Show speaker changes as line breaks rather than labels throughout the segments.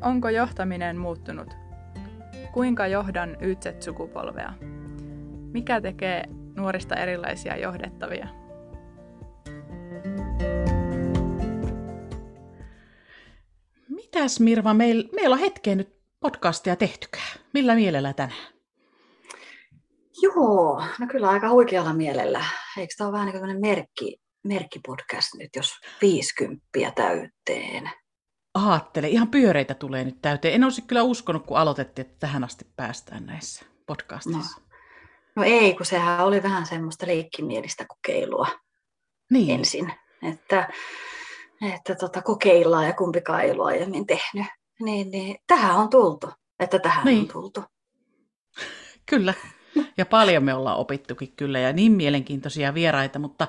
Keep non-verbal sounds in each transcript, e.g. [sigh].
Onko johtaminen muuttunut? Kuinka johdan YZ-sukupolvea? Mikä tekee nuorista erilaisia johdettavia?
Mitäs Mirva, meillä, meillä on hetkeen nyt podcastia tehtykään. Millä mielellä tänään?
Joo, no kyllä aika huikealla mielellä. Eikö tämä ole vähän niin kuin merkki, merkkipodcast nyt, jos 50 täyteen?
Aattele, ihan pyöreitä tulee nyt täyteen. En olisi kyllä uskonut, kun aloitettiin, että tähän asti päästään näissä podcastissa.
No, no ei, kun sehän oli vähän semmoista leikkimielistä kokeilua niin. ensin. Että, että tota, kokeillaan ja kumpikaan ei ollut aiemmin tehnyt. Niin, niin tähän on tultu, että tähän niin. on tultu. [laughs]
Kyllä, ja paljon me ollaan opittukin kyllä ja niin mielenkiintoisia vieraita, mutta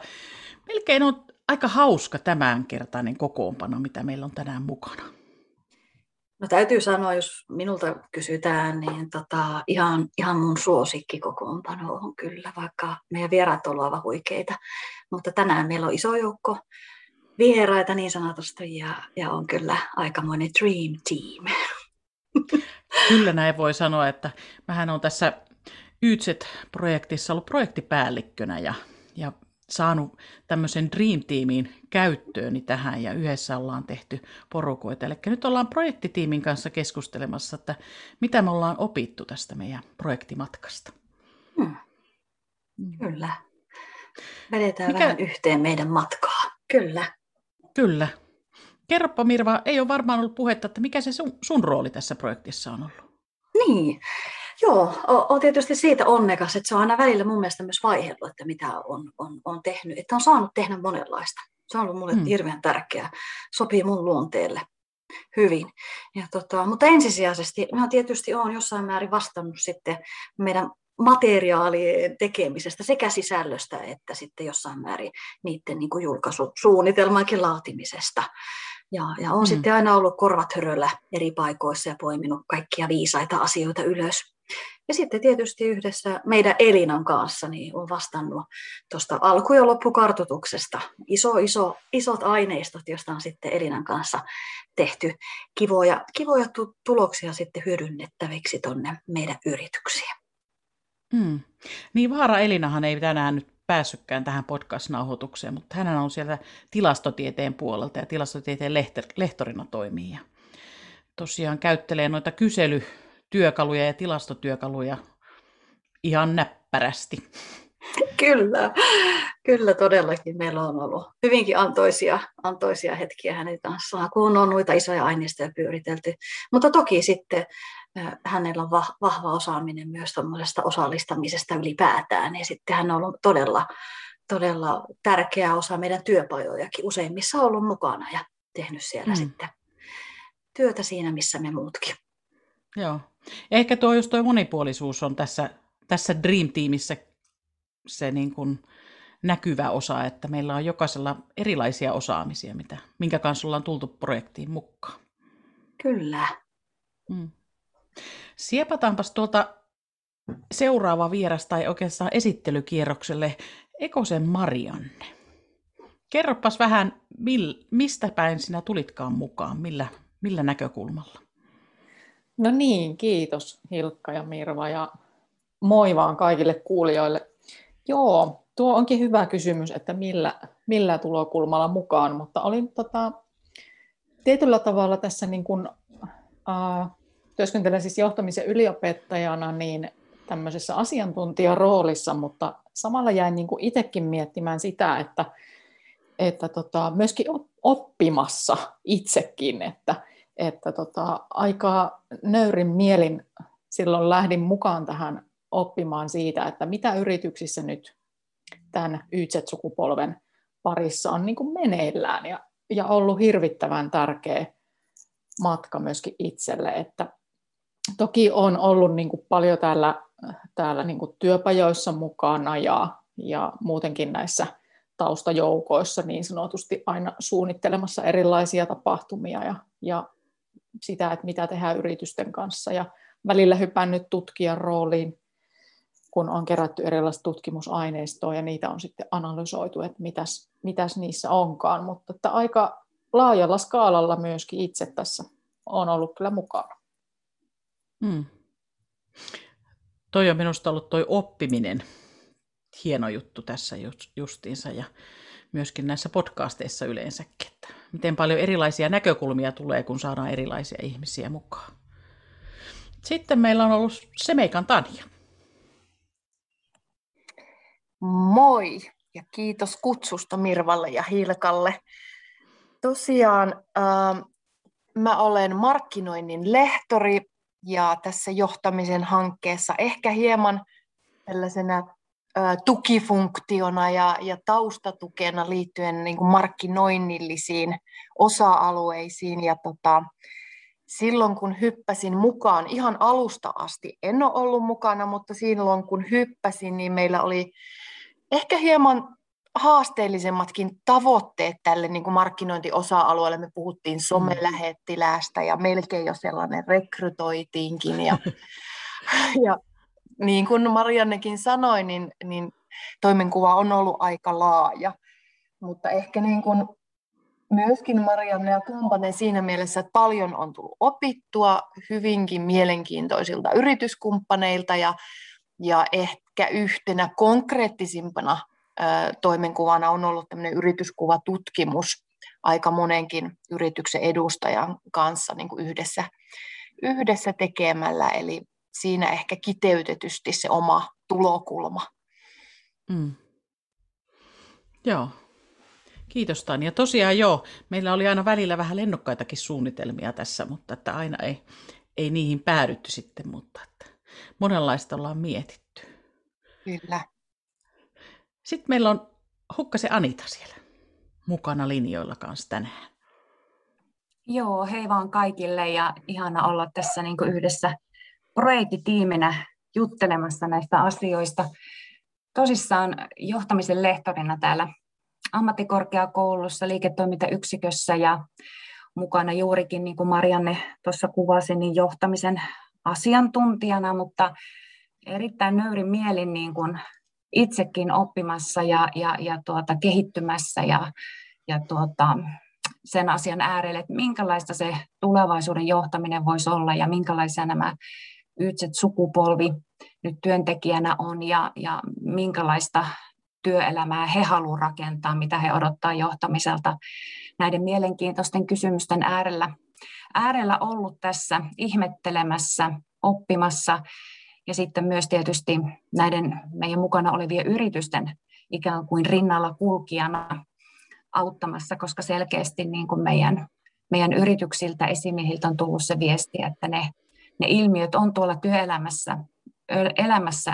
melkein on aika hauska tämänkertainen kokoonpano, mitä meillä on tänään mukana.
No täytyy sanoa, jos minulta kysytään, niin tota, ihan, ihan mun suosikkikokoonpano on kyllä, vaikka meidän vieraat ovat aivan huikeita. Mutta tänään meillä on iso joukko vieraita niin sanotusti ja, ja on kyllä aikamoinen dream team. [laughs]
Kyllä näin voi sanoa, että mähän on tässä YZ-projektissa ollut projektipäällikkönä ja, ja saanut tämmöisen Dream Teamin käyttööni tähän ja yhdessä ollaan tehty porukoita. Eli nyt ollaan projektitiimin kanssa keskustelemassa, että mitä me ollaan opittu tästä meidän projektimatkasta. Hmm.
Kyllä. Vedetään Mikä... vähän yhteen meidän matkaa. Kyllä.
Kyllä. Kerropa Mirva, ei ole varmaan ollut puhetta, että mikä se sun, sun rooli tässä projektissa on ollut?
Niin, Joo, olen tietysti siitä onnekas, että se on aina välillä mun mielestä myös vaihellut, että mitä on, on, on tehnyt. Että on saanut tehdä monenlaista. Se on ollut mulle hmm. hirveän tärkeää. Sopii mun luonteelle hyvin. Ja tota, mutta ensisijaisesti mä tietysti olen jossain määrin vastannut sitten meidän materiaalien tekemisestä sekä sisällöstä että sitten jossain määrin niiden niin kuin julkaisusuunnitelmankin laatimisesta. Ja, ja on mm. sitten aina ollut korvat höröllä eri paikoissa ja poiminut kaikkia viisaita asioita ylös. Ja sitten tietysti yhdessä meidän Elinan kanssa niin on vastannut tuosta alku- ja loppukartoituksesta. Iso, iso, isot aineistot, joista on sitten Elinan kanssa tehty kivoja, kivoja tuloksia sitten hyödynnettäviksi tuonne meidän yrityksiin.
Hmm. Niin Vaara Elinahan ei tänään nyt päässytkään tähän podcast-nauhoitukseen, mutta hän on sieltä tilastotieteen puolelta ja tilastotieteen lehtorina toimii. Ja tosiaan käyttelee noita kysely, työkaluja ja tilastotyökaluja ihan näppärästi.
Kyllä, kyllä todellakin meillä on ollut hyvinkin antoisia, antoisia hetkiä hänen kanssaan, kun on noita isoja aineistoja pyöritelty. Mutta toki sitten hänellä on vahva osaaminen myös osallistamisesta ylipäätään, ja sitten hän on ollut todella, todella tärkeä osa meidän työpajojakin, useimmissa ollut mukana ja tehnyt siellä mm. sitten työtä siinä, missä me muutkin.
Joo. Ehkä tuo just tuo monipuolisuus on tässä, tässä Dream-tiimissä se niin kuin näkyvä osa, että meillä on jokaisella erilaisia osaamisia, mitä, minkä kanssa ollaan tultu projektiin mukaan.
Kyllä.
Mm. Siepataanpas tuolta seuraava vieras tai oikeastaan esittelykierrokselle Ekosen Marianne. Kerropas vähän, mistä päin sinä tulitkaan mukaan, millä, millä näkökulmalla?
No niin, kiitos Hilkka ja Mirva ja moi vaan kaikille kuulijoille. Joo, tuo onkin hyvä kysymys, että millä, millä tulokulmalla mukaan, mutta olin tota, tietyllä tavalla tässä niin kuin, äh, työskentelen siis johtamisen yliopettajana niin tämmöisessä asiantuntijaroolissa, mutta samalla jäin niin kuin itsekin miettimään sitä, että, että tota, myöskin oppimassa itsekin, että, että tota, aika nöyrin mielin silloin lähdin mukaan tähän oppimaan siitä, että mitä yrityksissä nyt tämän YZ-sukupolven parissa on niin kuin meneillään ja, ja ollut hirvittävän tärkeä matka myöskin itselle, että toki on ollut niin kuin paljon täällä, täällä niin kuin työpajoissa mukana ja, ja muutenkin näissä taustajoukoissa niin sanotusti aina suunnittelemassa erilaisia tapahtumia ja, ja sitä, että mitä tehdään yritysten kanssa ja välillä hypännyt tutkijan rooliin, kun on kerätty erilaista tutkimusaineistoa ja niitä on sitten analysoitu, että mitäs, mitäs niissä onkaan, mutta että aika laajalla skaalalla myöskin itse tässä olen ollut kyllä mukana.
Mm. Toi on minusta ollut toi oppiminen hieno juttu tässä justiinsa ja myöskin näissä podcasteissa yleensäkin, miten paljon erilaisia näkökulmia tulee, kun saadaan erilaisia ihmisiä mukaan. Sitten meillä on ollut Semeikan Tanja.
Moi ja kiitos kutsusta Mirvalle ja Hilkalle. Tosiaan äh, mä olen markkinoinnin lehtori ja tässä johtamisen hankkeessa ehkä hieman tällaisena tukifunktiona ja, ja taustatukena liittyen niin kuin markkinoinnillisiin osa-alueisiin. Ja tota, silloin kun hyppäsin mukaan, ihan alusta asti en ole ollut mukana, mutta silloin kun hyppäsin, niin meillä oli ehkä hieman haasteellisemmatkin tavoitteet tälle niin kuin markkinointiosa-alueelle. Me puhuttiin somelähettiläästä ja melkein jo sellainen rekrytoitiinkin. Ja, [laughs] ja niin kuin Mariannekin sanoi, niin, niin toimenkuva on ollut aika laaja. Mutta ehkä niin kuin myöskin Marianne ja kumppanen siinä mielessä, että paljon on tullut opittua hyvinkin mielenkiintoisilta yrityskumppaneilta ja, ja ehkä yhtenä konkreettisimpana toimenkuvana on ollut tämmöinen yrityskuvatutkimus aika monenkin yrityksen edustajan kanssa niin kuin yhdessä, yhdessä tekemällä. Eli siinä ehkä kiteytetysti se oma tulokulma. Mm.
Joo. Kiitos Tania. Tosiaan joo, meillä oli aina välillä vähän lennokkaitakin suunnitelmia tässä, mutta että aina ei, ei niihin päädytty sitten, mutta että monenlaista ollaan mietitty.
Kyllä.
Sitten meillä on Hukkasen Anita siellä mukana linjoilla kanssa tänään.
Joo, hei vaan kaikille ja ihana olla tässä niin yhdessä projektitiiminä juttelemassa näistä asioista. Tosissaan johtamisen lehtorina täällä ammattikorkeakoulussa, liiketoimintayksikössä ja mukana juurikin, niin kuin Marianne tuossa kuvasi, niin johtamisen asiantuntijana, mutta erittäin nöyrin mielin niin kuin itsekin oppimassa ja, ja, ja tuota, kehittymässä ja, ja tuota, sen asian äärelle, että minkälaista se tulevaisuuden johtaminen voisi olla ja minkälaisia nämä ytset sukupolvi nyt työntekijänä on ja, ja minkälaista työelämää he haluavat rakentaa, mitä he odottaa johtamiselta näiden mielenkiintoisten kysymysten äärellä, äärellä ollut tässä ihmettelemässä, oppimassa ja sitten myös tietysti näiden meidän mukana olevien yritysten ikään kuin rinnalla kulkijana auttamassa, koska selkeästi niin kuin meidän, meidän yrityksiltä, esimiehiltä on tullut se viesti, että ne, ne ilmiöt on tuolla työelämässä elämässä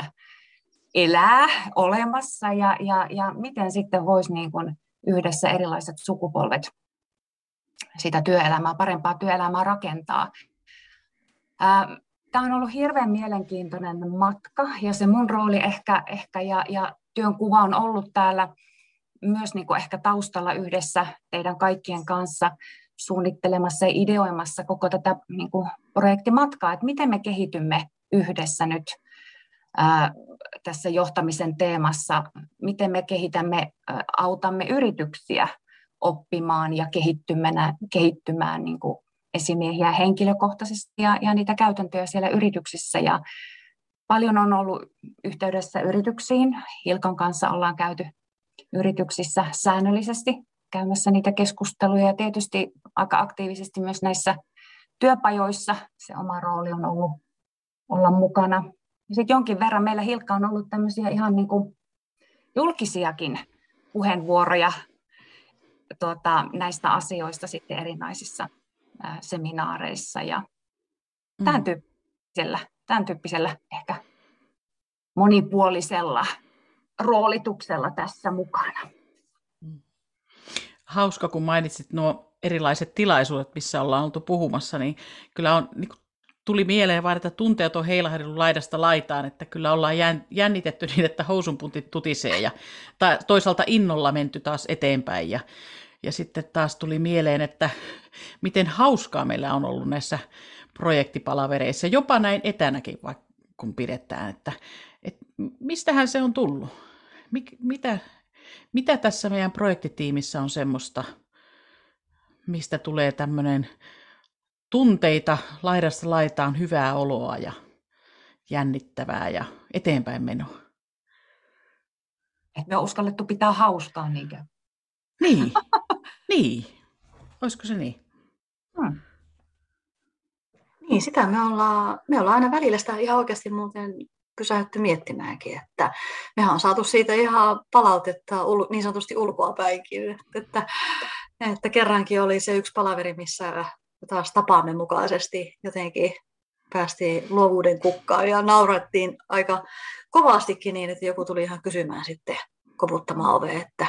elää olemassa ja, ja, ja miten sitten voisi niin kuin yhdessä erilaiset sukupolvet sitä työelämää, parempaa työelämää rakentaa. Tämä on ollut hirveän mielenkiintoinen matka ja se mun rooli ehkä, ehkä ja, ja työn kuva on ollut täällä myös niin kuin ehkä taustalla yhdessä teidän kaikkien kanssa suunnittelemassa ja ideoimassa koko tätä niin kuin projektimatkaa, että miten me kehitymme yhdessä nyt ää, tässä johtamisen teemassa, miten me kehitämme, ää, autamme yrityksiä oppimaan ja kehittymään, kehittymään niin kuin esimiehiä henkilökohtaisesti ja, ja niitä käytäntöjä siellä yrityksissä. Ja paljon on ollut yhteydessä yrityksiin. Hilkan kanssa ollaan käyty yrityksissä säännöllisesti käymässä niitä keskusteluja ja tietysti aika aktiivisesti myös näissä työpajoissa se oma rooli on ollut olla mukana. Ja sitten jonkin verran meillä Hilkka on ollut tämmöisiä ihan niin kuin julkisiakin puheenvuoroja tuota, näistä asioista sitten erinäisissä seminaareissa ja mm. tämän, tyyppisellä, tämän tyyppisellä ehkä monipuolisella roolituksella tässä mukana.
Hauska, kun mainitsit nuo erilaiset tilaisuudet, missä ollaan oltu puhumassa, niin kyllä on, niin tuli mieleen vaan, että tunteet on heilahdellut laidasta laitaan, että kyllä ollaan jännitetty [laughs] niin, että housunpuntit tutisee ja toisaalta innolla menty taas eteenpäin ja ja sitten taas tuli mieleen, että [laughs] miten hauskaa meillä on ollut näissä projektipalavereissa, jopa näin etänäkin, vaikka kun pidetään, että, että mistähän se on tullut? Mik, mitä, mitä tässä meidän projektitiimissä on semmoista, mistä tulee tämmöinen tunteita laidasta laitaan, hyvää oloa ja jännittävää ja eteenpäin menoa.
Et me on uskallettu pitää hauskaa, niinkö?
Niin, [laughs] niin. Olisiko se niin? Hmm.
Niin, sitä me ollaan, me ollaan aina välillä sitä ihan oikeasti muuten pysähdytty miettimäänkin, että mehän on saatu siitä ihan palautetta niin sanotusti ulkoa päinkin, että, että kerrankin oli se yksi palaveri, missä taas tapaamme mukaisesti jotenkin päästiin luovuuden kukkaan ja naurattiin aika kovastikin niin, että joku tuli ihan kysymään sitten koputtamaan oveen, että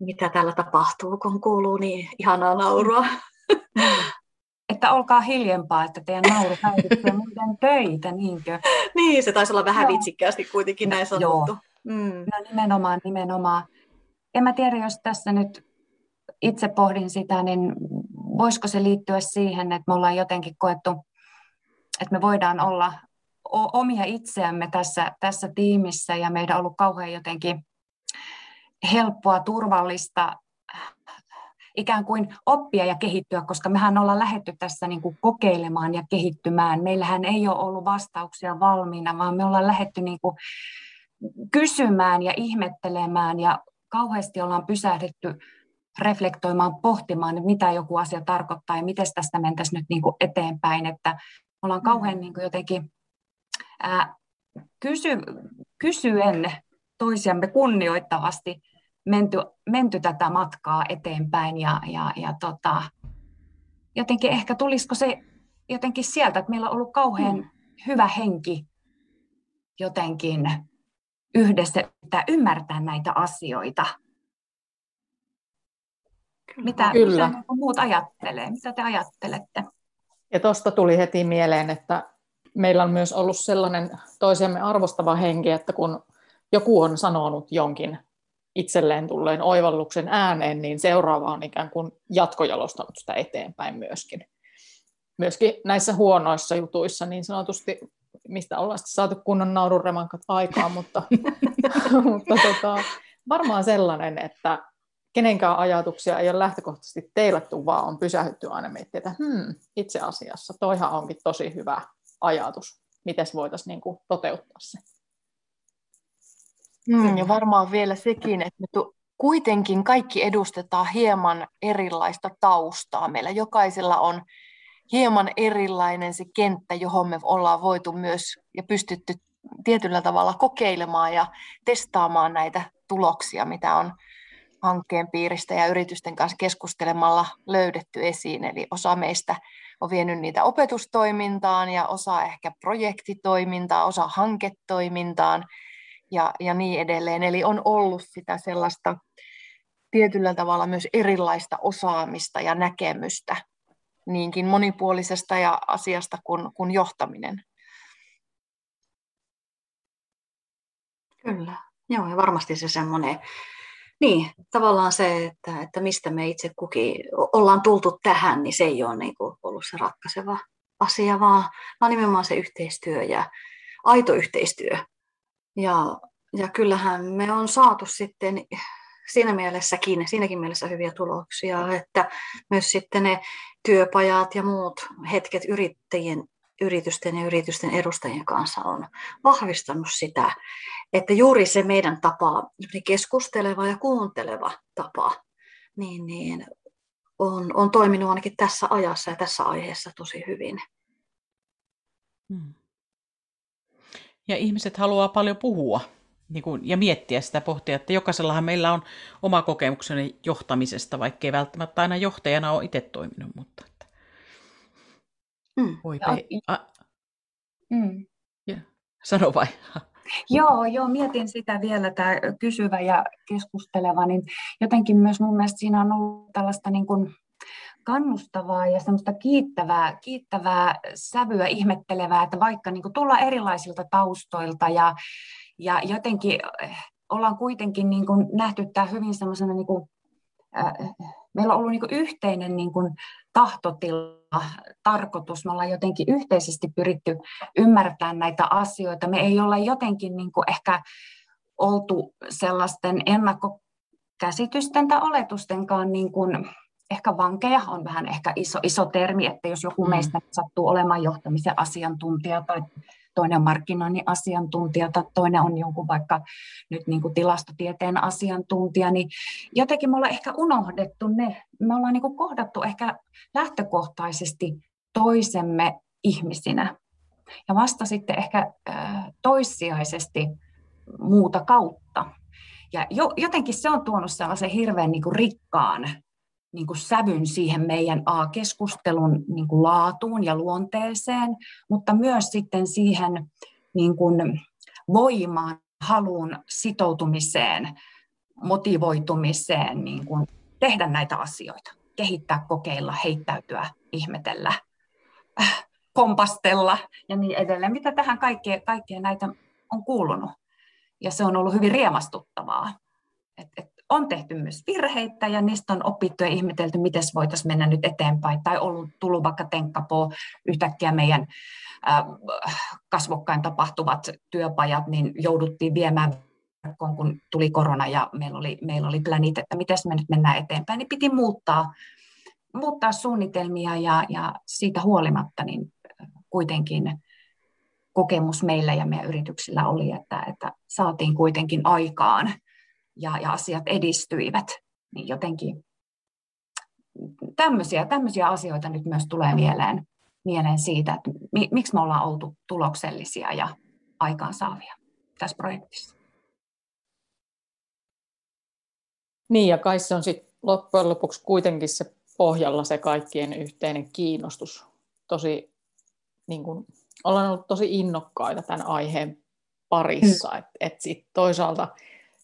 mitä täällä tapahtuu, kun kuuluu niin ihanaa naurua.
Niin. Että olkaa hiljempaa, että teidän nauru häiritsee muiden töitä, niinkö? [laughs]
Niin, se taisi olla vähän Joo. vitsikkäästi kuitenkin näin sanottu.
Mm. No nimenomaan, nimenomaan. En mä tiedä, jos tässä nyt itse pohdin sitä, niin voisiko se liittyä siihen, että me ollaan jotenkin koettu, että me voidaan olla omia itseämme tässä, tässä tiimissä ja meidän on ollut kauhean jotenkin helppoa, turvallista ikään kuin oppia ja kehittyä, koska mehän ollaan lähetty tässä niin kuin kokeilemaan ja kehittymään. Meillähän ei ole ollut vastauksia valmiina, vaan me ollaan lähetty niin kuin kysymään ja ihmettelemään ja kauheasti ollaan pysähdytty reflektoimaan, pohtimaan, että mitä joku asia tarkoittaa ja miten tästä mentäisiin nyt niin kuin eteenpäin. Että ollaan kauhean mm. niin kuin jotenkin ää, kysy, kysyen toisiamme kunnioittavasti menty, menty tätä matkaa eteenpäin ja, ja, ja tota, jotenkin ehkä tulisiko se jotenkin sieltä, että meillä on ollut kauhean mm. hyvä henki jotenkin yhdessä ymmärtää näitä asioita. Mitä, Kyllä. mitä muut ajattelee? Mitä te ajattelette?
Ja tuosta tuli heti mieleen, että meillä on myös ollut sellainen toisemme arvostava henki, että kun joku on sanonut jonkin itselleen tulleen oivalluksen ääneen, niin seuraava on ikään kuin jatkojalostanut sitä eteenpäin myöskin. Myöskin näissä huonoissa jutuissa niin sanotusti, mistä ollaan saatu kunnon naurunremankat aikaan, mutta, [laughs] mutta tota, varmaan sellainen, että kenenkään ajatuksia ei ole lähtökohtaisesti teilattu, vaan on pysähdytty aina miettiä, että hmm, itse asiassa toihan onkin tosi hyvä ajatus, miten voitaisiin niin kuin toteuttaa se.
Mm, ja varmaan vielä sekin, että me tu- kuitenkin kaikki edustetaan hieman erilaista taustaa. Meillä jokaisella on hieman erilainen se kenttä, johon me ollaan voitu myös ja pystytty tietyllä tavalla kokeilemaan ja testaamaan näitä tuloksia, mitä on hankkeen piiristä ja yritysten kanssa keskustelemalla löydetty esiin. Eli osa meistä on vienyt niitä opetustoimintaan ja osa ehkä projektitoimintaan, osa hanketoimintaan ja, ja niin edelleen. Eli on ollut sitä sellaista tietyllä tavalla myös erilaista osaamista ja näkemystä niinkin monipuolisesta ja asiasta kuin, kuin johtaminen.
Kyllä, joo ja varmasti se semmoinen, niin tavallaan se, että, että mistä me itse kukin ollaan tultu tähän, niin se ei ole niin kuin ollut se ratkaiseva asia, vaan, vaan nimenomaan se yhteistyö ja aito yhteistyö ja, ja kyllähän me on saatu sitten siinä mielessäkin, siinäkin mielessä hyviä tuloksia, että myös sitten ne työpajat ja muut hetket yrittäjien, yritysten ja yritysten edustajien kanssa on vahvistanut sitä, että juuri se meidän tapa, keskusteleva ja kuunteleva tapa, niin, niin on, on toiminut ainakin tässä ajassa ja tässä aiheessa tosi hyvin. Hmm.
Ja ihmiset haluaa paljon puhua niin kuin, ja miettiä sitä, pohtia, että jokaisellahan meillä on oma kokemukseni johtamisesta, vaikkei välttämättä aina johtajana ole itse toiminut, mutta että... Mm. Voi pe- a- mm. ja. Sano vai? [laughs]
Joo, joo, mietin sitä vielä, tämä kysyvä ja keskusteleva, niin jotenkin myös mun mielestä siinä on ollut tällaista niin kuin kannustavaa ja semmoista kiittävää, kiittävää sävyä, ihmettelevää, että vaikka niin tullaan erilaisilta taustoilta ja, ja jotenkin eh, ollaan kuitenkin niin kuin nähty tämä hyvin semmoisena, niin kuin, äh, meillä on ollut niin kuin yhteinen niin kuin tahtotila, tarkoitus, me ollaan jotenkin yhteisesti pyritty ymmärtämään näitä asioita, me ei olla jotenkin niin kuin ehkä oltu sellaisten ennakkokäsitysten tai oletustenkaan niin kuin ehkä vankeja on vähän ehkä iso, iso termi, että jos joku mm. meistä sattuu olemaan johtamisen asiantuntija tai toinen on markkinoinnin asiantuntija tai toinen on jonkun vaikka nyt niin kuin tilastotieteen asiantuntija, niin jotenkin me ollaan ehkä unohdettu ne. Me ollaan niin kuin kohdattu ehkä lähtökohtaisesti toisemme ihmisinä ja vasta sitten ehkä toissijaisesti muuta kautta. Ja jo, jotenkin se on tuonut sellaisen hirveän niin kuin rikkaan niin kuin sävyn siihen meidän A-keskustelun niin kuin laatuun ja luonteeseen, mutta myös sitten siihen niin kuin voimaan, haluun sitoutumiseen, motivoitumiseen niin kuin tehdä näitä asioita, kehittää, kokeilla, heittäytyä, ihmetellä, kompastella ja niin edelleen. Mitä tähän kaikkeen, kaikkeen näitä on kuulunut? Ja se on ollut hyvin riemastuttavaa. Et, et on tehty myös virheitä ja niistä on opittu ja ihmetelty, miten voitaisiin mennä nyt eteenpäin. Tai ollut tullut vaikka tenkkapoo yhtäkkiä meidän äh, kasvokkain tapahtuvat työpajat, niin jouduttiin viemään kun tuli korona ja meillä oli, meillä oli planit, että miten me nyt mennään eteenpäin, niin piti muuttaa, muuttaa suunnitelmia ja, ja siitä huolimatta niin kuitenkin kokemus meillä ja meidän yrityksillä oli, että, että saatiin kuitenkin aikaan ja, ja asiat edistyivät, niin jotenkin tämmöisiä, tämmöisiä asioita nyt myös tulee mieleen, mieleen siitä, että mi, miksi me ollaan oltu tuloksellisia ja aikaansaavia tässä projektissa.
Niin, ja kai se on sitten loppujen lopuksi kuitenkin se pohjalla se kaikkien yhteinen kiinnostus. Tosi, niin kun, ollaan ollut tosi innokkaita tämän aiheen parissa, mm. että et sit toisaalta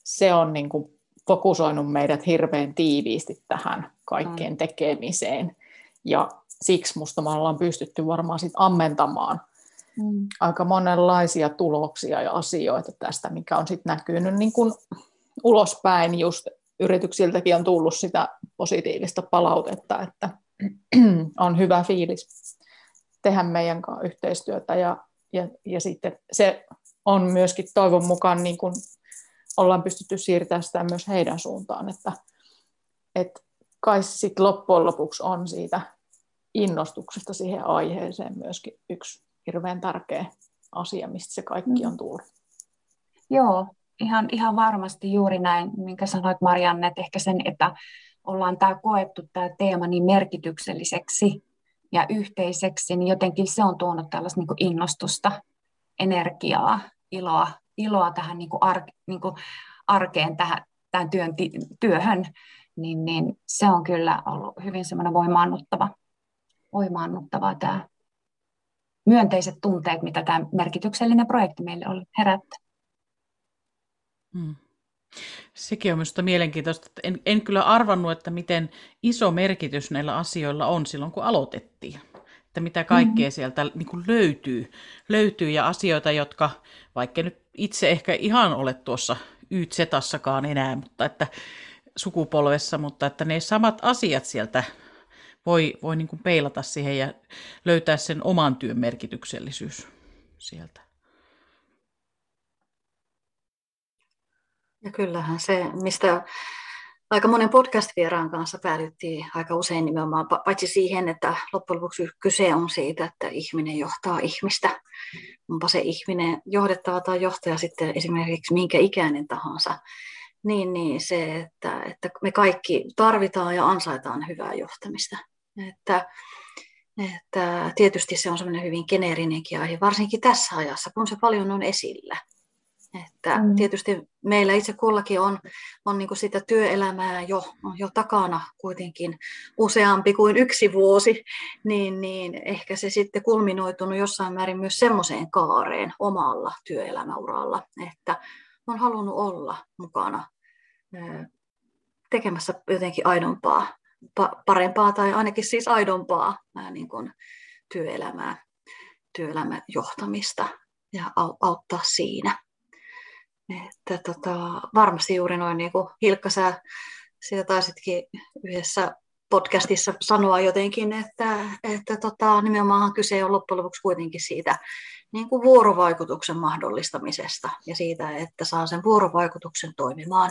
se on niin kuin fokusoinut meidät hirveän tiiviisti tähän kaikkeen mm. tekemiseen. Ja siksi musta me ollaan pystytty varmaan sit ammentamaan mm. aika monenlaisia tuloksia ja asioita tästä, mikä on sitten näkynyt niin kuin ulospäin just yrityksiltäkin on tullut sitä positiivista palautetta, että [clears throat] on hyvä fiilis tehdä meidän kanssa yhteistyötä ja, ja, ja sitten se on myöskin toivon mukaan niin kuin ollaan pystytty siirtämään sitä myös heidän suuntaan, että, että kai sitten loppujen lopuksi on siitä innostuksesta siihen aiheeseen myöskin yksi hirveän tärkeä asia, mistä se kaikki mm. on tullut.
Joo, ihan, ihan varmasti juuri näin, minkä sanoit Marianne, että ehkä sen, että ollaan tämä koettu tämä teema niin merkitykselliseksi ja yhteiseksi, niin jotenkin se on tuonut tällaista niin innostusta, energiaa, iloa iloa tähän niin kuin ar, niin kuin arkeen, tähän, tähän työn, työhön, niin, niin se on kyllä ollut hyvin semmoinen voimaannuttava, voimaannuttava tämä myönteiset tunteet, mitä tämä merkityksellinen projekti meille oli herättänyt.
Hmm. Sekin on minusta mielenkiintoista. Että en, en kyllä arvannut, että miten iso merkitys näillä asioilla on silloin, kun aloitettiin että mitä kaikkea mm-hmm. sieltä niin kuin löytyy, löytyy ja asioita, jotka, vaikka nyt itse ehkä ihan ole tuossa YZ-tassakaan enää, mutta että sukupolvessa, mutta että ne samat asiat sieltä voi, voi niin kuin peilata siihen ja löytää sen oman työn merkityksellisyys sieltä.
Ja kyllähän se, mistä aika monen podcast-vieraan kanssa päädyttiin aika usein nimenomaan, paitsi siihen, että loppujen lopuksi kyse on siitä, että ihminen johtaa ihmistä. Onpa se ihminen johdettava tai johtaja sitten esimerkiksi minkä ikäinen tahansa, niin, niin se, että, että me kaikki tarvitaan ja ansaitaan hyvää johtamista. Että, että tietysti se on semmoinen hyvin geneerinenkin aihe, varsinkin tässä ajassa, kun se paljon on esillä. Että mm. Tietysti meillä itse kullakin on, on niin sitä työelämää jo, jo takana kuitenkin useampi kuin yksi vuosi, niin, niin ehkä se sitten kulminoitunut jossain määrin myös semmoiseen kaareen omalla työelämäuralla, että on halunnut olla mukana tekemässä jotenkin aidompaa, parempaa tai ainakin siis aidompaa niin kuin työelämää, työelämän johtamista ja auttaa siinä. Että tota, varmasti juuri noin, niin kuin Hilkka, sä sitä taisitkin yhdessä podcastissa sanoa jotenkin, että, että tota, nimenomaan kyse on loppujen lopuksi kuitenkin siitä niin kuin vuorovaikutuksen mahdollistamisesta ja siitä, että saa sen vuorovaikutuksen toimimaan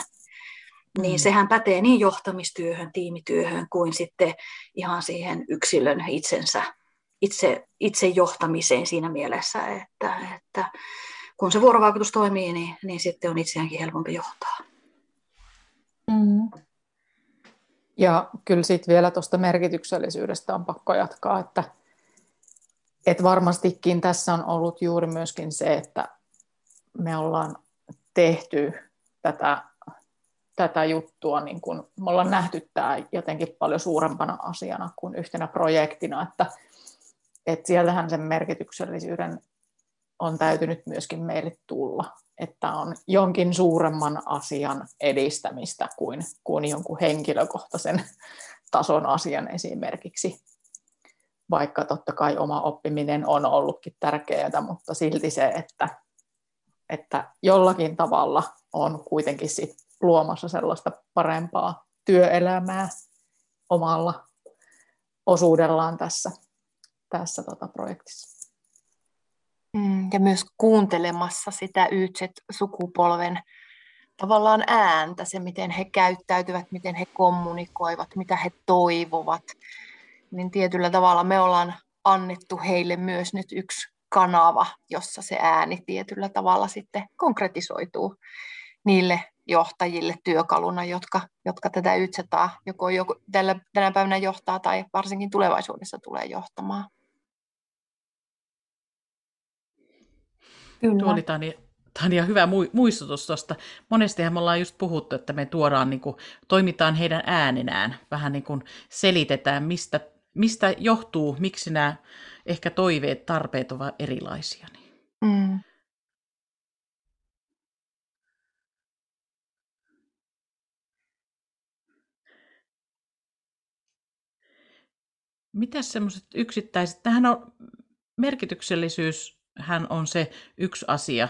niin mm. sehän pätee niin johtamistyöhön, tiimityöhön kuin sitten ihan siihen yksilön itsensä, itse, itse johtamiseen siinä mielessä, että, että kun se vuorovaikutus toimii, niin, niin sitten on itseäänkin helpompi johtaa.
Mm. Ja kyllä sitten vielä tuosta merkityksellisyydestä on pakko jatkaa, että, että varmastikin tässä on ollut juuri myöskin se, että me ollaan tehty tätä, tätä juttua, niin kun me ollaan nähty tämä jotenkin paljon suurempana asiana kuin yhtenä projektina, että, että sieltähän sen merkityksellisyyden on täytynyt myöskin meille tulla, että on jonkin suuremman asian edistämistä kuin, kuin jonkun henkilökohtaisen tason asian esimerkiksi. Vaikka totta kai oma oppiminen on ollutkin tärkeää, mutta silti se, että, että jollakin tavalla on kuitenkin sit luomassa sellaista parempaa työelämää omalla osuudellaan tässä, tässä tota projektissa.
Mm, ja myös kuuntelemassa sitä YZ-sukupolven tavallaan ääntä, se miten he käyttäytyvät, miten he kommunikoivat, mitä he toivovat. Niin tietyllä tavalla me ollaan annettu heille myös nyt yksi kanava, jossa se ääni tietyllä tavalla sitten konkretisoituu niille johtajille työkaluna, jotka, jotka tätä YZtaa joko, joko tällä, tänä päivänä johtaa tai varsinkin tulevaisuudessa tulee johtamaan.
Kyllä. Tuo oli Tania, Tania hyvä muistutus tuosta. Monestihan me ollaan just puhuttu, että me tuodaan, niin kuin, toimitaan heidän ääninään, vähän niin kuin selitetään, mistä, mistä johtuu, miksi nämä ehkä toiveet, tarpeet ovat erilaisia. Niin. Mm. Mitä semmoiset yksittäiset, tähän on merkityksellisyys hän on se yksi asia,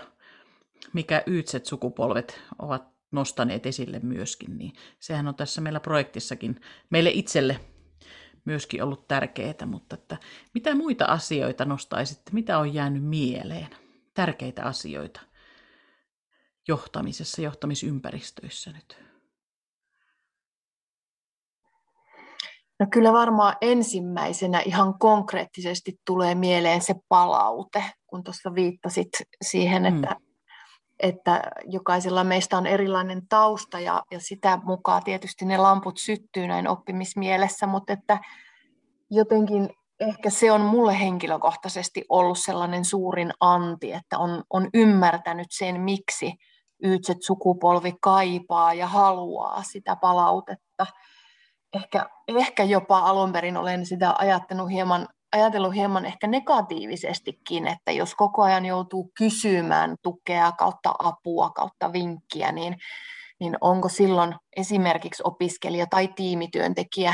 mikä ytset sukupolvet ovat nostaneet esille myöskin, niin sehän on tässä meillä projektissakin meille itselle myöskin ollut tärkeää, mutta että mitä muita asioita nostaisitte, mitä on jäänyt mieleen, tärkeitä asioita johtamisessa, johtamisympäristöissä nyt?
No kyllä varmaan ensimmäisenä ihan konkreettisesti tulee mieleen se palaute, kun tuossa viittasit siihen, että, mm. että jokaisella meistä on erilainen tausta ja, ja sitä mukaan tietysti ne lamput syttyy näin oppimismielessä, mutta että jotenkin ehkä se on mulle henkilökohtaisesti ollut sellainen suurin anti, että on, on ymmärtänyt sen, miksi Yytset sukupolvi kaipaa ja haluaa sitä palautetta ehkä, ehkä jopa alun perin olen sitä ajattanut hieman, ajatellut hieman ehkä negatiivisestikin, että jos koko ajan joutuu kysymään tukea kautta apua kautta vinkkiä, niin, niin onko silloin esimerkiksi opiskelija tai tiimityöntekijä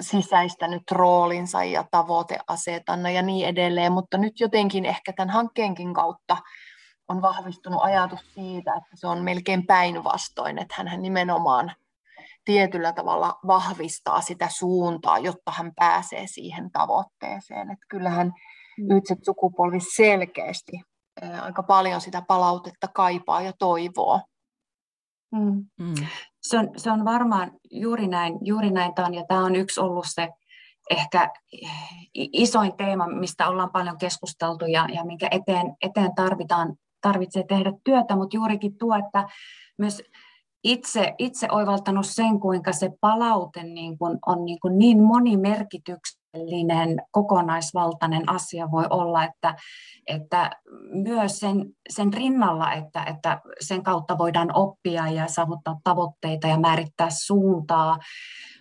sisäistänyt roolinsa ja tavoiteasetanna ja niin edelleen, mutta nyt jotenkin ehkä tämän hankkeenkin kautta on vahvistunut ajatus siitä, että se on melkein päinvastoin, että hän nimenomaan tietyllä tavalla vahvistaa sitä suuntaa, jotta hän pääsee siihen tavoitteeseen. Että kyllähän mm. ytset sukupolvi selkeästi aika paljon sitä palautetta kaipaa ja toivoo.
Mm. Mm. Se, on, se on varmaan juuri näin, juuri näin Tanja. Tämä on yksi ollut se ehkä isoin teema, mistä ollaan paljon keskusteltu ja, ja minkä eteen, eteen tarvitaan, tarvitsee tehdä työtä, mutta juurikin tuo, että myös itse, itse oivaltanut sen, kuinka se palaute niin kuin on niin, kuin niin monimerkityksellinen, kokonaisvaltainen asia voi olla, että, että myös sen, sen rinnalla, että, että sen kautta voidaan oppia ja saavuttaa tavoitteita ja määrittää suuntaa,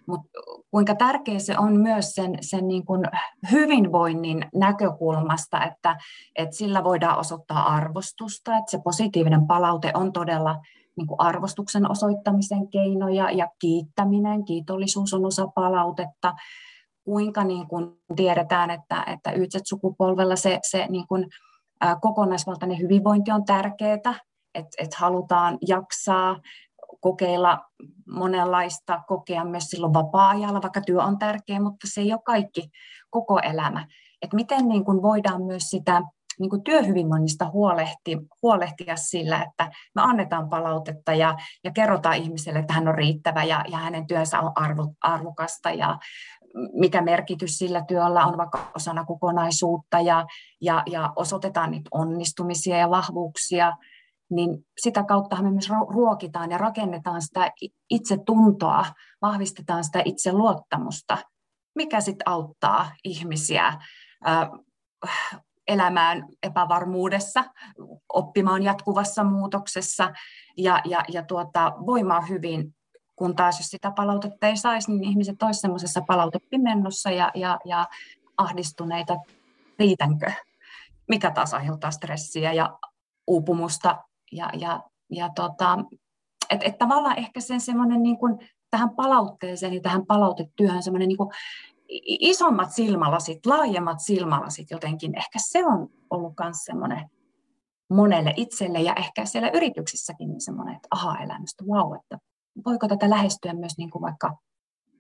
mutta kuinka tärkeä se on myös sen, sen niin kuin hyvinvoinnin näkökulmasta, että, että sillä voidaan osoittaa arvostusta, että se positiivinen palaute on todella niin kuin arvostuksen osoittamisen keinoja ja kiittäminen, kiitollisuus on osa palautetta. Kuinka niin kuin tiedetään, että, että YZ-sukupolvella se, se niin kuin, ä, kokonaisvaltainen hyvinvointi on tärkeää, että et halutaan jaksaa, kokeilla monenlaista, kokea myös silloin vapaa-ajalla, vaikka työ on tärkeä, mutta se ei ole kaikki koko elämä. Et miten niin kuin voidaan myös sitä niin kuin työhyvinvoinnista huolehti, huolehtia sillä, että me annetaan palautetta ja, ja kerrotaan ihmiselle, että hän on riittävä ja, ja hänen työnsä on arvo, arvokasta ja mikä merkitys sillä työllä on vaikka osana kokonaisuutta ja, ja, ja osoitetaan niitä onnistumisia ja vahvuuksia, niin sitä kautta me myös ruokitaan ja rakennetaan sitä itsetuntoa, vahvistetaan sitä itseluottamusta, mikä sitten auttaa ihmisiä elämään epävarmuudessa, oppimaan jatkuvassa muutoksessa ja, ja, ja tuota, voimaan hyvin, kun taas jos sitä palautetta ei saisi, niin ihmiset olisivat semmoisessa palautepimennossa ja, ja, ja ahdistuneita, riitänkö, mikä taas aiheuttaa stressiä ja uupumusta. Ja, ja, ja tota, et, et tavallaan ehkä sen semmoinen niin kuin, tähän palautteeseen ja tähän palautetyöhön semmoinen niin kuin isommat silmälasit, laajemmat silmälasit jotenkin, ehkä se on ollut myös semmoinen monelle itselle ja ehkä siellä yrityksissäkin niin semmoinen, että aha-elämystä, wow, että voiko tätä lähestyä myös niin kuin vaikka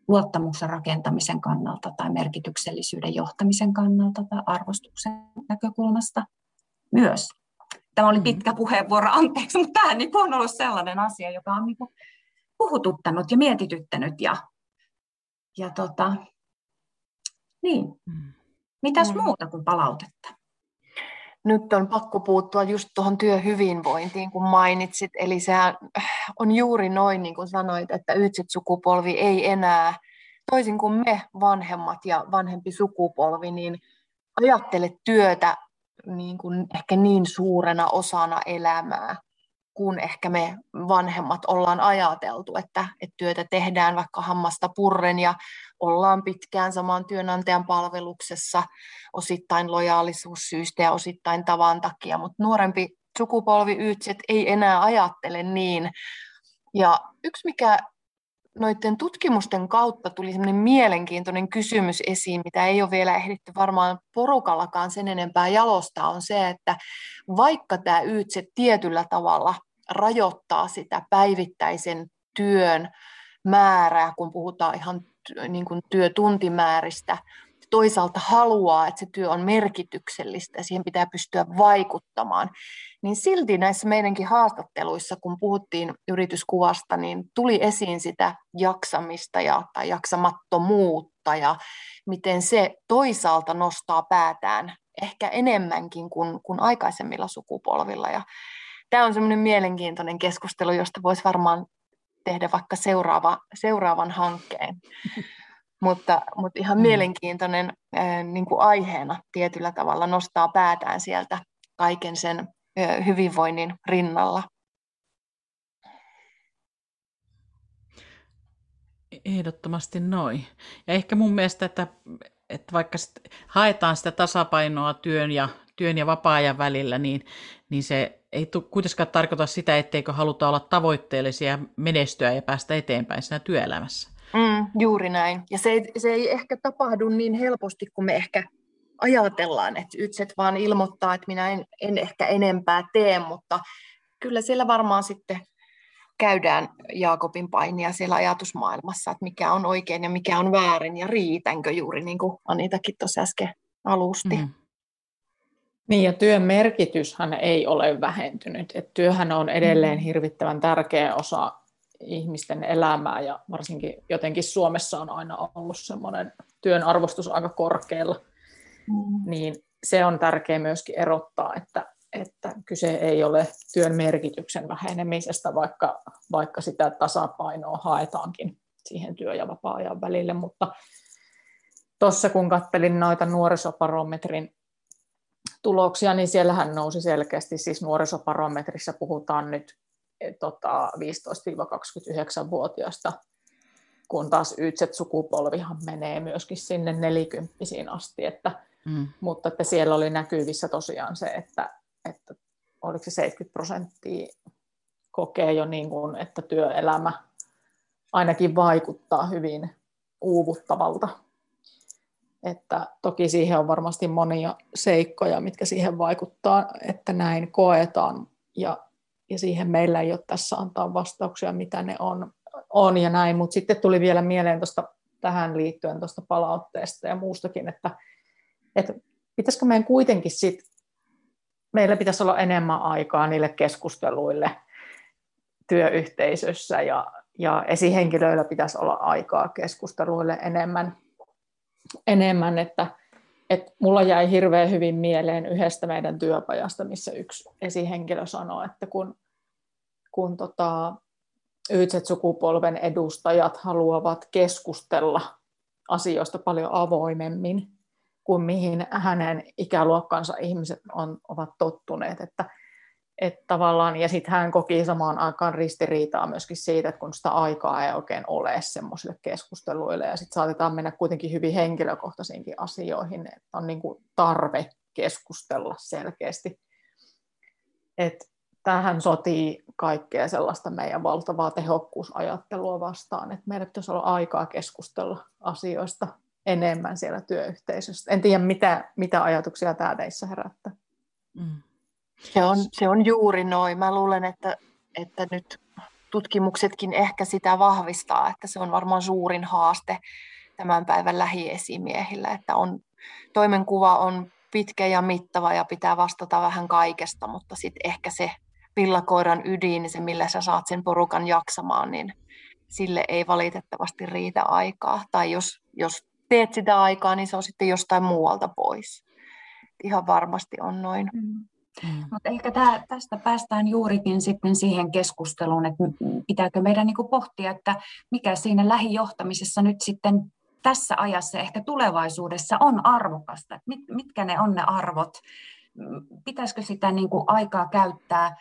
luottamuksen rakentamisen kannalta tai merkityksellisyyden johtamisen kannalta tai arvostuksen näkökulmasta myös. Tämä oli mm. pitkä puheenvuoro, anteeksi, mutta tämä niin on ollut sellainen asia, joka on niin puhututtanut ja mietityttänyt ja, ja tota, niin. Mm. Mitäs mm. muuta kuin palautetta?
Nyt on pakko puuttua just tuohon työhyvinvointiin, kun mainitsit. Eli se on juuri noin, niin kuin sanoit, että ytsit sukupolvi ei enää, toisin kuin me vanhemmat ja vanhempi sukupolvi, niin ajattele työtä niin kuin ehkä niin suurena osana elämää kun ehkä me vanhemmat ollaan ajateltu, että, että työtä tehdään vaikka hammasta purren ja ollaan pitkään saman työnantajan palveluksessa osittain lojaalisuussyistä ja osittain tavan takia, mutta nuorempi sukupolvi Ytset ei enää ajattele niin. Ja yksi, mikä noiden tutkimusten kautta tuli sellainen mielenkiintoinen kysymys esiin, mitä ei ole vielä ehditty varmaan porukallakaan sen enempää jalostaa, on se, että vaikka tämä YTSE tietyllä tavalla rajoittaa sitä päivittäisen työn määrää, kun puhutaan ihan niin kuin työtuntimääristä, toisaalta haluaa, että se työ on merkityksellistä ja siihen pitää pystyä vaikuttamaan, niin silti näissä meidänkin haastatteluissa, kun puhuttiin yrityskuvasta, niin tuli esiin sitä jaksamista ja, tai jaksamattomuutta ja miten se toisaalta nostaa päätään ehkä enemmänkin kuin, kuin aikaisemmilla sukupolvilla. Ja tämä on semmoinen mielenkiintoinen keskustelu, josta voisi varmaan tehdä vaikka seuraava, seuraavan hankkeen. Mutta, mutta ihan mm. mielenkiintoinen ää, niin kuin aiheena tietyllä tavalla nostaa päätään sieltä kaiken sen ää, hyvinvoinnin rinnalla.
Ehdottomasti noin. Ja ehkä mun mielestä, että, että vaikka sit haetaan sitä tasapainoa työn ja, työn ja vapaa-ajan välillä, niin, niin se ei kuitenkaan tarkoita sitä, etteikö haluta olla tavoitteellisia, menestyä ja päästä eteenpäin siinä työelämässä.
Mm, juuri näin. Ja se ei, se ei ehkä tapahdu niin helposti, kun me ehkä ajatellaan, että ytset vaan ilmoittaa, että minä en, en ehkä enempää tee, mutta kyllä siellä varmaan sitten käydään Jaakobin painia siellä ajatusmaailmassa, että mikä on oikein ja mikä on väärin ja riitänkö juuri niin kuin Anitakin tuossa äsken alusti. Mm.
Niin ja työn merkityshän ei ole vähentynyt. Et työhän on edelleen mm. hirvittävän tärkeä osa ihmisten elämää ja varsinkin jotenkin Suomessa on aina ollut semmoinen työn arvostus aika korkealla. Mm. Niin se on tärkeää myöskin erottaa, että, että kyse ei ole työn merkityksen vähenemisestä, vaikka, vaikka sitä tasapainoa haetaankin siihen työ- ja vapaa-ajan välille. Mutta tuossa kun kattelin noita nuorisoparometrin tuloksia, niin siellähän nousi selkeästi, siis nuorisoparometrissa puhutaan nyt tota, 15-29-vuotiaista, kun taas YZ-sukupolvihan menee myöskin sinne nelikymppisiin asti, että, mm. mutta että siellä oli näkyvissä tosiaan se, että, että oliko se 70 prosenttia kokee jo niin kuin, että työelämä ainakin vaikuttaa hyvin uuvuttavalta että toki siihen on varmasti monia seikkoja, mitkä siihen vaikuttaa, että näin koetaan. Ja, ja siihen meillä ei ole tässä antaa vastauksia, mitä ne on, on ja näin. Mutta sitten tuli vielä mieleen tosta, tähän liittyen tuosta palautteesta ja muustakin, että, että pitäisikö meidän kuitenkin sit meillä pitäisi olla enemmän aikaa niille keskusteluille työyhteisössä ja, ja esihenkilöillä pitäisi olla aikaa keskusteluille enemmän, enemmän että, että mulla jäi hirveän hyvin mieleen yhdestä meidän työpajasta, missä yksi esihenkilö sanoi, että kun, kun tota, YZ-sukupolven edustajat haluavat keskustella asioista paljon avoimemmin kuin mihin hänen ikäluokkansa ihmiset on, ovat tottuneet. Että, että tavallaan, ja sitten hän koki samaan aikaan ristiriitaa myöskin siitä, että kun sitä aikaa ei oikein ole semmoisille keskusteluille, ja sitten saatetaan mennä kuitenkin hyvin henkilökohtaisiinkin asioihin, että on niin kuin tarve keskustella selkeästi. Et tämähän sotii kaikkea sellaista meidän valtavaa tehokkuusajattelua vastaan, että meillä pitäisi olla aikaa keskustella asioista enemmän siellä työyhteisössä. En tiedä, mitä, mitä ajatuksia tämä teissä herättää. Mm.
Se, on, se on juuri noin. Mä luulen, että, että nyt tutkimuksetkin ehkä sitä vahvistaa, että se on varmaan suurin haaste tämän päivän lähiesimiehillä, että on, toimenkuva on pitkä ja mittava ja pitää vastata vähän kaikesta, mutta sitten ehkä se villakoiran ydin, se millä sä saat sen porukan jaksamaan, niin sille ei valitettavasti riitä aikaa. Tai jos, jos teet sitä aikaa, niin se on sitten jostain muualta pois. Ihan varmasti on noin. Mm.
Mm. Mutta ehkä tää, tästä päästään juurikin sitten siihen keskusteluun, että pitääkö meidän niin pohtia, että mikä siinä lähijohtamisessa nyt sitten tässä ajassa, ehkä tulevaisuudessa on arvokasta, mit, mitkä ne on ne arvot, pitäisikö sitä niin kuin aikaa käyttää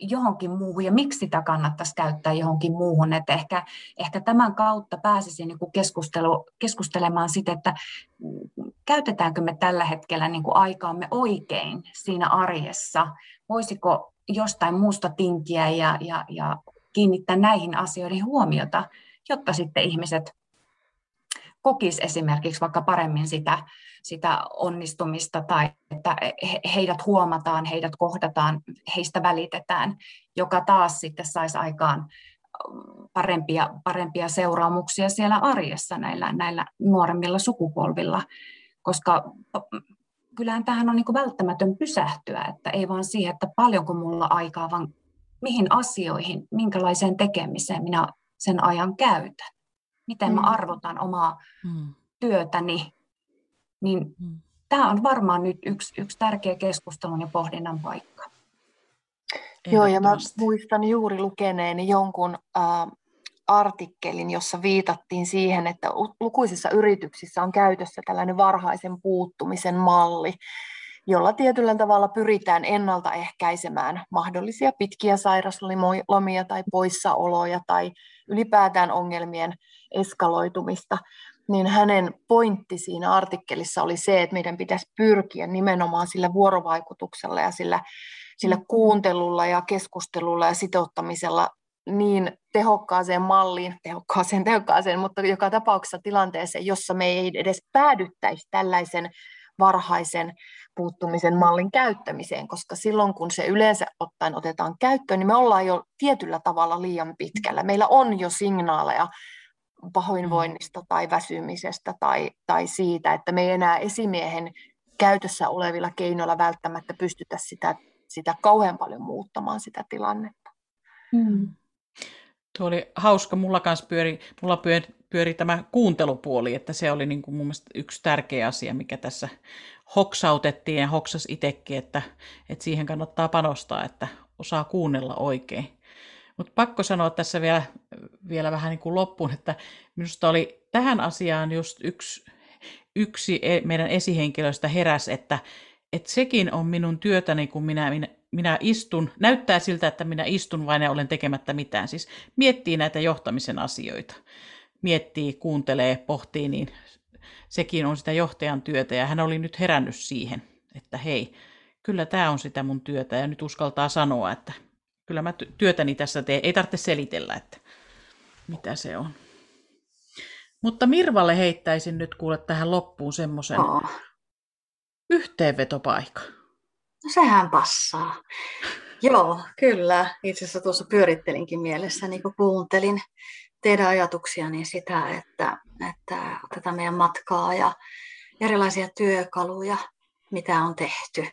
johonkin muuhun ja miksi sitä kannattaisi käyttää johonkin muuhun. Että ehkä, ehkä tämän kautta pääsisi niin keskustelu, keskustelemaan sitä, että käytetäänkö me tällä hetkellä niin kuin aikaamme oikein siinä arjessa. Voisiko jostain muusta tinkiä ja, ja, ja kiinnittää näihin asioihin huomiota, jotta sitten ihmiset kokis esimerkiksi vaikka paremmin sitä, sitä onnistumista tai että heidät huomataan, heidät kohdataan, heistä välitetään, joka taas sitten saisi aikaan parempia, parempia seuraamuksia siellä arjessa näillä, näillä nuoremmilla sukupolvilla, koska mm, kyllähän tähän on niin kuin välttämätön pysähtyä, että ei vaan siihen, että paljonko mulla aikaa, vaan mihin asioihin, minkälaiseen tekemiseen minä sen ajan käytän miten mm. mä arvotan omaa mm. työtäni, niin mm. tämä on varmaan nyt yksi, yksi tärkeä keskustelun ja pohdinnan paikka.
Joo, ja mä muistan juuri lukeneeni jonkun äh, artikkelin, jossa viitattiin siihen, että lukuisissa yrityksissä on käytössä tällainen varhaisen puuttumisen malli, jolla tietyllä tavalla pyritään ennaltaehkäisemään mahdollisia pitkiä sairaslomia tai poissaoloja tai ylipäätään ongelmien eskaloitumista, niin hänen pointti siinä artikkelissa oli se, että meidän pitäisi pyrkiä nimenomaan sillä vuorovaikutuksella ja sillä, sillä mm. kuuntelulla ja keskustelulla ja sitouttamisella niin tehokkaaseen malliin, tehokkaaseen, tehokkaaseen, mutta joka tapauksessa tilanteeseen, jossa me ei edes päädyttäisi tällaisen varhaisen puuttumisen mallin käyttämiseen, koska silloin kun se yleensä ottaen otetaan käyttöön, niin me ollaan jo tietyllä tavalla liian pitkällä. Meillä on jo signaaleja pahoinvoinnista tai väsymisestä tai, tai siitä, että me ei enää esimiehen käytössä olevilla keinoilla välttämättä pystytä sitä, sitä kauhean paljon muuttamaan sitä tilannetta.
Hmm. Tuo oli hauska, mulla kanssa pyöri, mulla pyöri, pyöri tämä kuuntelupuoli, että se oli niin kuin mun mielestä yksi tärkeä asia, mikä tässä hoksautettiin ja hoksas itsekin, että, että siihen kannattaa panostaa, että osaa kuunnella oikein. Mutta pakko sanoa tässä vielä, vielä vähän niin kuin loppuun, että minusta oli tähän asiaan just yksi, yksi e, meidän esihenkilöistä heräs, että, että sekin on minun työtäni, kun minä, minä, minä istun, näyttää siltä, että minä istun vain ja olen tekemättä mitään. Siis miettii näitä johtamisen asioita. Miettii, kuuntelee, pohtii, niin sekin on sitä johtajan työtä. Ja hän oli nyt herännyt siihen, että hei, kyllä tämä on sitä mun työtä ja nyt uskaltaa sanoa, että kyllä mä työtäni tässä teen. Ei tarvitse selitellä, että mitä se on. Mutta Mirvalle heittäisin nyt kuule tähän loppuun semmoisen oh. yhteenvetopaikan.
No sehän passaa. Joo, kyllä. Itse asiassa tuossa pyörittelinkin mielessä, niin kun kuuntelin teidän ajatuksia, niin sitä, että, että tätä meidän matkaa ja erilaisia työkaluja, mitä on tehty,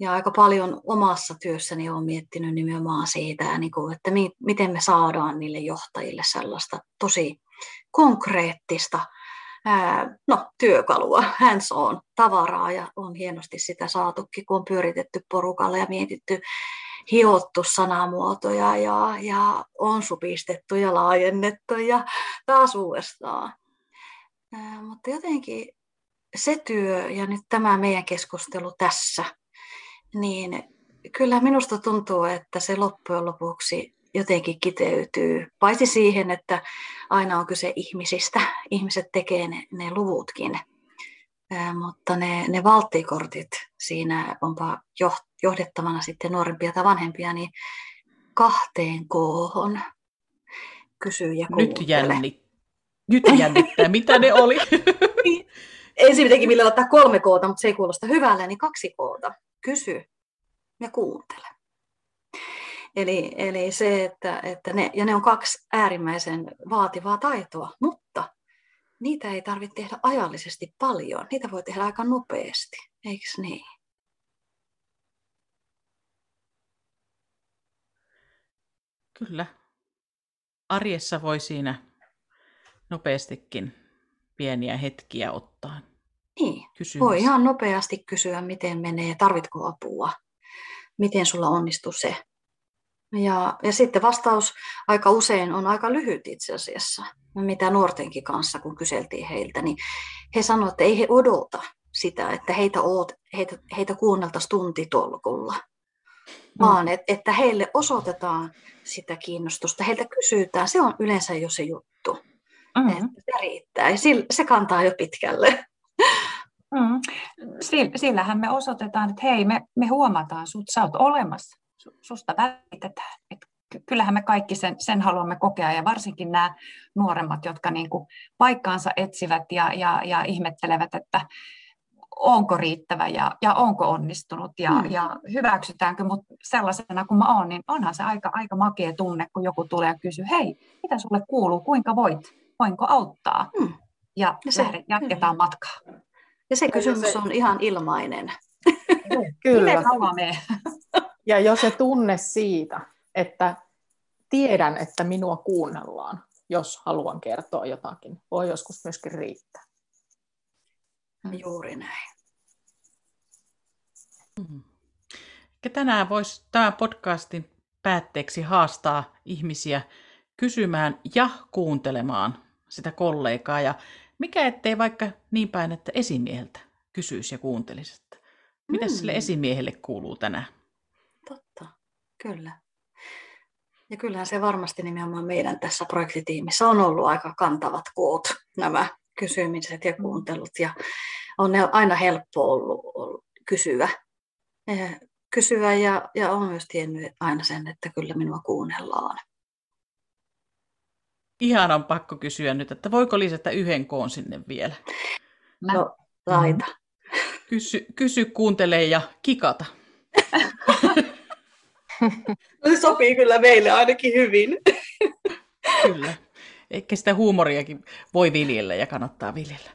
ja aika paljon omassa työssäni olen miettinyt nimenomaan siitä, niin että mi- miten me saadaan niille johtajille sellaista tosi konkreettista no, työkalua, hands on, tavaraa ja on hienosti sitä saatukin, kun on pyöritetty porukalla ja mietitty, hiottu sanamuotoja ja, ja on supistettu ja laajennettu ja taas uudestaan. Ää, mutta jotenkin se työ ja nyt tämä meidän keskustelu tässä, niin kyllä minusta tuntuu, että se loppujen lopuksi jotenkin kiteytyy, paitsi siihen, että aina on kyse ihmisistä, ihmiset tekee ne, ne luvutkin, Ää, mutta ne, ne valttikortit siinä onpa johdettavana sitten nuorempia tai vanhempia, niin kahteen koohon kysyy ja
kuuntele. Nyt, jännit, nyt jännittää, mitä ne oli? [laughs]
Ensin pitikin millä ottaa kolme koota, mutta se ei kuulosta hyvälle, niin kaksi koota. Kysy ja kuuntele. Eli, eli se, että, että ne, ja ne on kaksi äärimmäisen vaativaa taitoa, mutta niitä ei tarvitse tehdä ajallisesti paljon. Niitä voi tehdä aika nopeasti, eikö niin?
Kyllä. Arjessa voi siinä nopeastikin pieniä hetkiä ottaa.
Niin, kysymys. voi ihan nopeasti kysyä, miten menee, tarvitko apua, miten sulla onnistuu se. Ja, ja sitten vastaus aika usein on aika lyhyt itse asiassa, mitä nuortenkin kanssa, kun kyseltiin heiltä, niin he sanoivat, että ei he odota sitä, että heitä, oot, heitä, heitä kuunneltaisiin tuntitolkulla, mm. vaan et, että heille osoitetaan sitä kiinnostusta, heiltä kysytään, se on yleensä jo se juttu, mm-hmm. että se riittää ja se kantaa jo pitkälle.
Mm. Sillähän me osoitetaan, että hei, me, me huomataan sut, sä oot olemassa susta välitetään. Et kyllähän me kaikki sen, sen haluamme kokea ja varsinkin nämä nuoremmat, jotka niin kuin paikkaansa etsivät ja, ja, ja ihmettelevät, että onko riittävä ja, ja onko onnistunut ja, mm. ja hyväksytäänkö mut sellaisena kuin mä oon, niin onhan se aika, aika makea tunne, kun joku tulee ja kysyy, hei, mitä sulle kuuluu, kuinka voit, voinko auttaa? Mm. Ja, ja se, jatketaan matkaa.
Ja se kysymys on ihan ilmainen.
Kyllä. [laughs] Ja jo se tunne siitä, että tiedän, että minua kuunnellaan, jos haluan kertoa jotakin, voi joskus myöskin riittää.
Juuri näin.
Mm-hmm. Tänään voisi tämän podcastin päätteeksi haastaa ihmisiä kysymään ja kuuntelemaan sitä kollegaa. Ja mikä ettei vaikka niin päin, että esimieheltä kysyisi ja kuuntelisi, mitä mm. sille esimiehelle kuuluu tänään?
Totta, kyllä. Ja kyllähän se varmasti nimenomaan meidän tässä projektitiimissä on ollut aika kantavat koot, nämä kysymiset ja kuuntelut. Ja on ne aina helppo ollut, ollut kysyä, eh, kysyä ja, ja on myös tiennyt aina sen, että kyllä minua kuunnellaan.
Ihan on pakko kysyä nyt, että voiko lisätä yhden koon sinne vielä?
No, laita.
Kysy, kysy kuuntele ja kikata. [laughs]
No [laughs] se sopii kyllä meille ainakin hyvin. [laughs]
Kyllä. Eikä sitä huumoriakin voi viljellä ja kannattaa viljellä.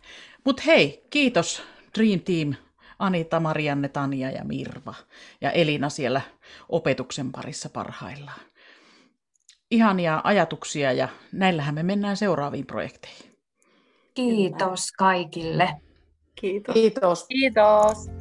Mutta hei, kiitos Dream Team, Anita, Marianne, Tania ja Mirva ja Elina siellä opetuksen parissa parhaillaan. Ihania ajatuksia ja näillähän me mennään seuraaviin projekteihin.
Kiitos kaikille.
Kiitos.
Kiitos.
Kiitos.